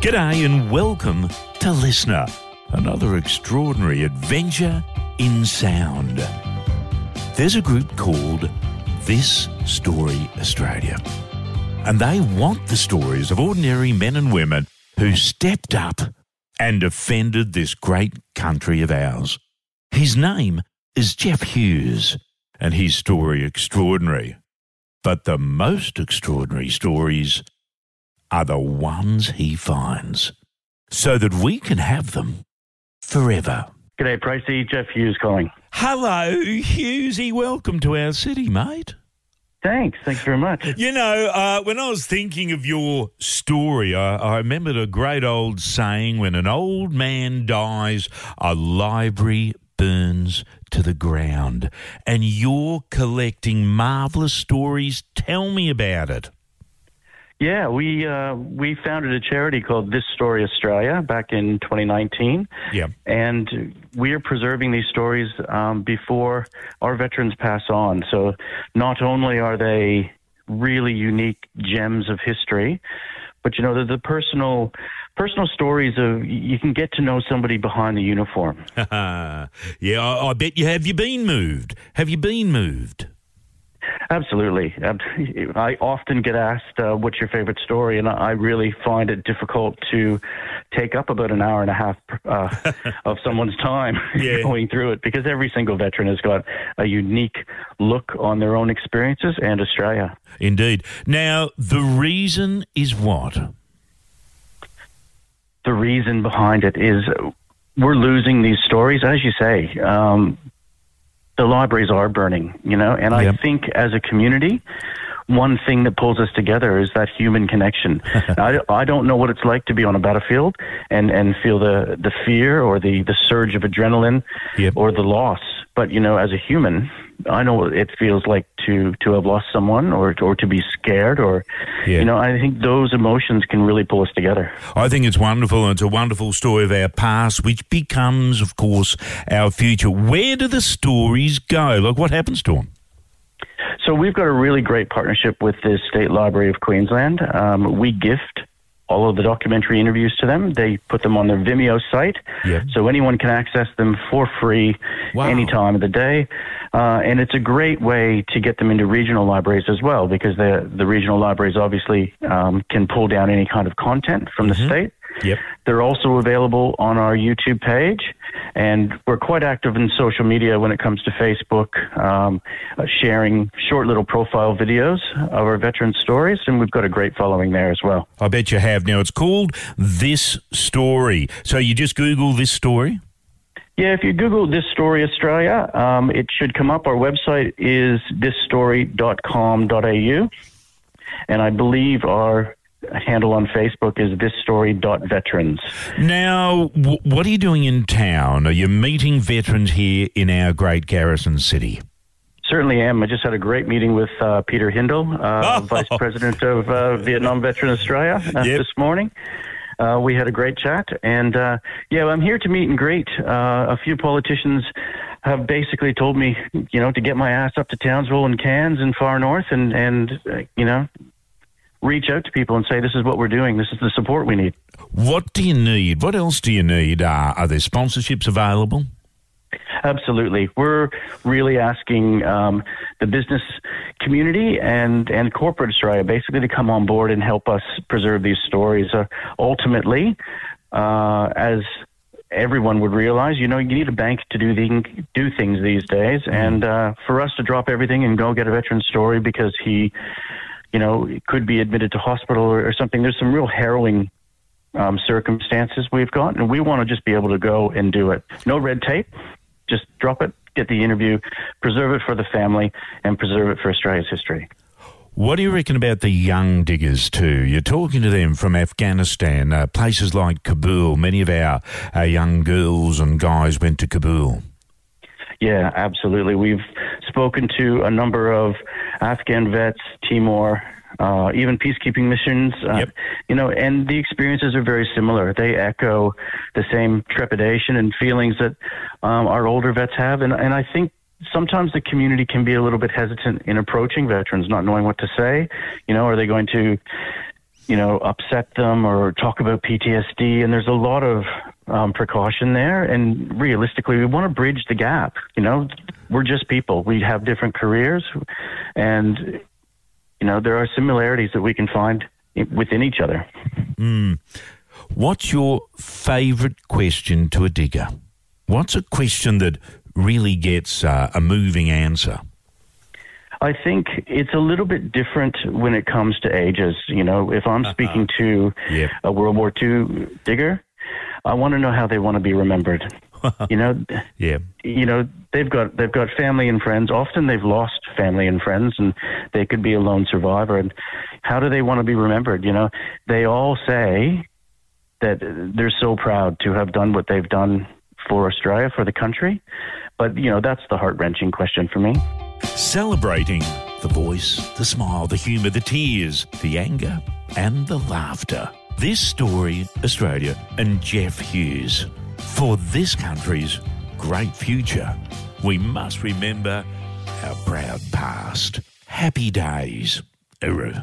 G'day and welcome to Listener, another extraordinary adventure in sound. There's a group called This Story Australia, and they want the stories of ordinary men and women who stepped up and defended this great country of ours. His name is Jeff Hughes, and his story extraordinary. But the most extraordinary stories are the ones he finds, so that we can have them forever. G'day, Pricey. Jeff Hughes calling. Hello, Hughesy. Welcome to our city, mate. Thanks. Thanks very much. You know, uh, when I was thinking of your story, I, I remembered a great old saying when an old man dies, a library burns to the ground. And you're collecting marvellous stories. Tell me about it. Yeah, we uh, we founded a charity called This Story Australia back in 2019. Yeah. And we are preserving these stories um, before our veterans pass on. So not only are they really unique gems of history, but you know the, the personal personal stories of you can get to know somebody behind the uniform. yeah, I, I bet you have. You been moved? Have you been moved? Absolutely. I often get asked, uh, what's your favorite story? And I really find it difficult to take up about an hour and a half uh, of someone's time yeah. going through it because every single veteran has got a unique look on their own experiences and Australia. Indeed. Now, the reason is what? The reason behind it is we're losing these stories, as you say. Um, the libraries are burning, you know, and yep. I think as a community, one thing that pulls us together is that human connection. I, I don't know what it's like to be on a battlefield and, and feel the, the fear or the, the surge of adrenaline yep. or the loss. But, you know, as a human, I know what it feels like to, to have lost someone or, or to be scared or, yeah. you know, I think those emotions can really pull us together. I think it's wonderful and it's a wonderful story of our past, which becomes, of course, our future. Where do the stories go? Like, what happens to them? So we've got a really great partnership with the State Library of Queensland. Um, we gift all of the documentary interviews to them. They put them on their Vimeo site, yep. so anyone can access them for free wow. any time of the day. Uh, and it's a great way to get them into regional libraries as well, because the the regional libraries obviously um, can pull down any kind of content from mm-hmm. the state. Yep. They're also available on our YouTube page, and we're quite active in social media when it comes to Facebook, um, uh, sharing short little profile videos of our veteran stories, and we've got a great following there as well. I bet you have. Now, it's called This Story. So you just Google this story? Yeah, if you Google This Story Australia, um, it should come up. Our website is thisstory.com.au. And I believe our handle on Facebook is thisstory.veterans. Now, w- what are you doing in town? Are you meeting veterans here in our great garrison city? Certainly am. I just had a great meeting with uh, Peter Hindle, uh, oh. Vice President of uh, Vietnam Veteran Australia, uh, yep. this morning. Uh, we had a great chat, and uh, yeah, I'm here to meet and greet. a few politicians have basically told me, you know, to get my ass up to Townsville and Cairns and far north, and and you know, reach out to people and say, this is what we're doing. This is the support we need. What do you need? What else do you need? Uh, are there sponsorships available? Absolutely. We're really asking um, the business community and, and corporate Australia basically to come on board and help us preserve these stories. Uh, ultimately, uh, as everyone would realize, you know, you need a bank to do the, do things these days, mm-hmm. and uh, for us to drop everything and go get a veteran story because he you know, could be admitted to hospital or, or something. There's some real harrowing um, circumstances we've got, and we want to just be able to go and do it. No red tape, just drop it, get the interview, preserve it for the family, and preserve it for Australia's history. What do you reckon about the young diggers too? You're talking to them from Afghanistan, uh, places like Kabul. Many of our, our young girls and guys went to Kabul. Yeah, absolutely. We've spoken to a number of Afghan vets, Timor, uh, even peacekeeping missions. Uh, yep. You know, and the experiences are very similar. They echo the same trepidation and feelings that um, our older vets have, and and I think sometimes the community can be a little bit hesitant in approaching veterans, not knowing what to say. You know, are they going to you know, upset them or talk about PTSD. And there's a lot of um, precaution there. And realistically, we want to bridge the gap. You know, we're just people. We have different careers, and you know, there are similarities that we can find within each other. Mm. What's your favourite question to a digger? What's a question that really gets uh, a moving answer? I think it's a little bit different when it comes to ages. You know, if I'm uh-huh. speaking to yep. a World War II digger, I want to know how they want to be remembered. you know, yeah. You know, they've got they've got family and friends. Often they've lost family and friends, and they could be a lone survivor. And how do they want to be remembered? You know, they all say that they're so proud to have done what they've done for Australia, for the country. But you know, that's the heart wrenching question for me. Celebrating the voice, the smile, the humour, the tears, the anger, and the laughter. This story, Australia, and Jeff Hughes. For this country's great future, we must remember our proud past. Happy days, Uru.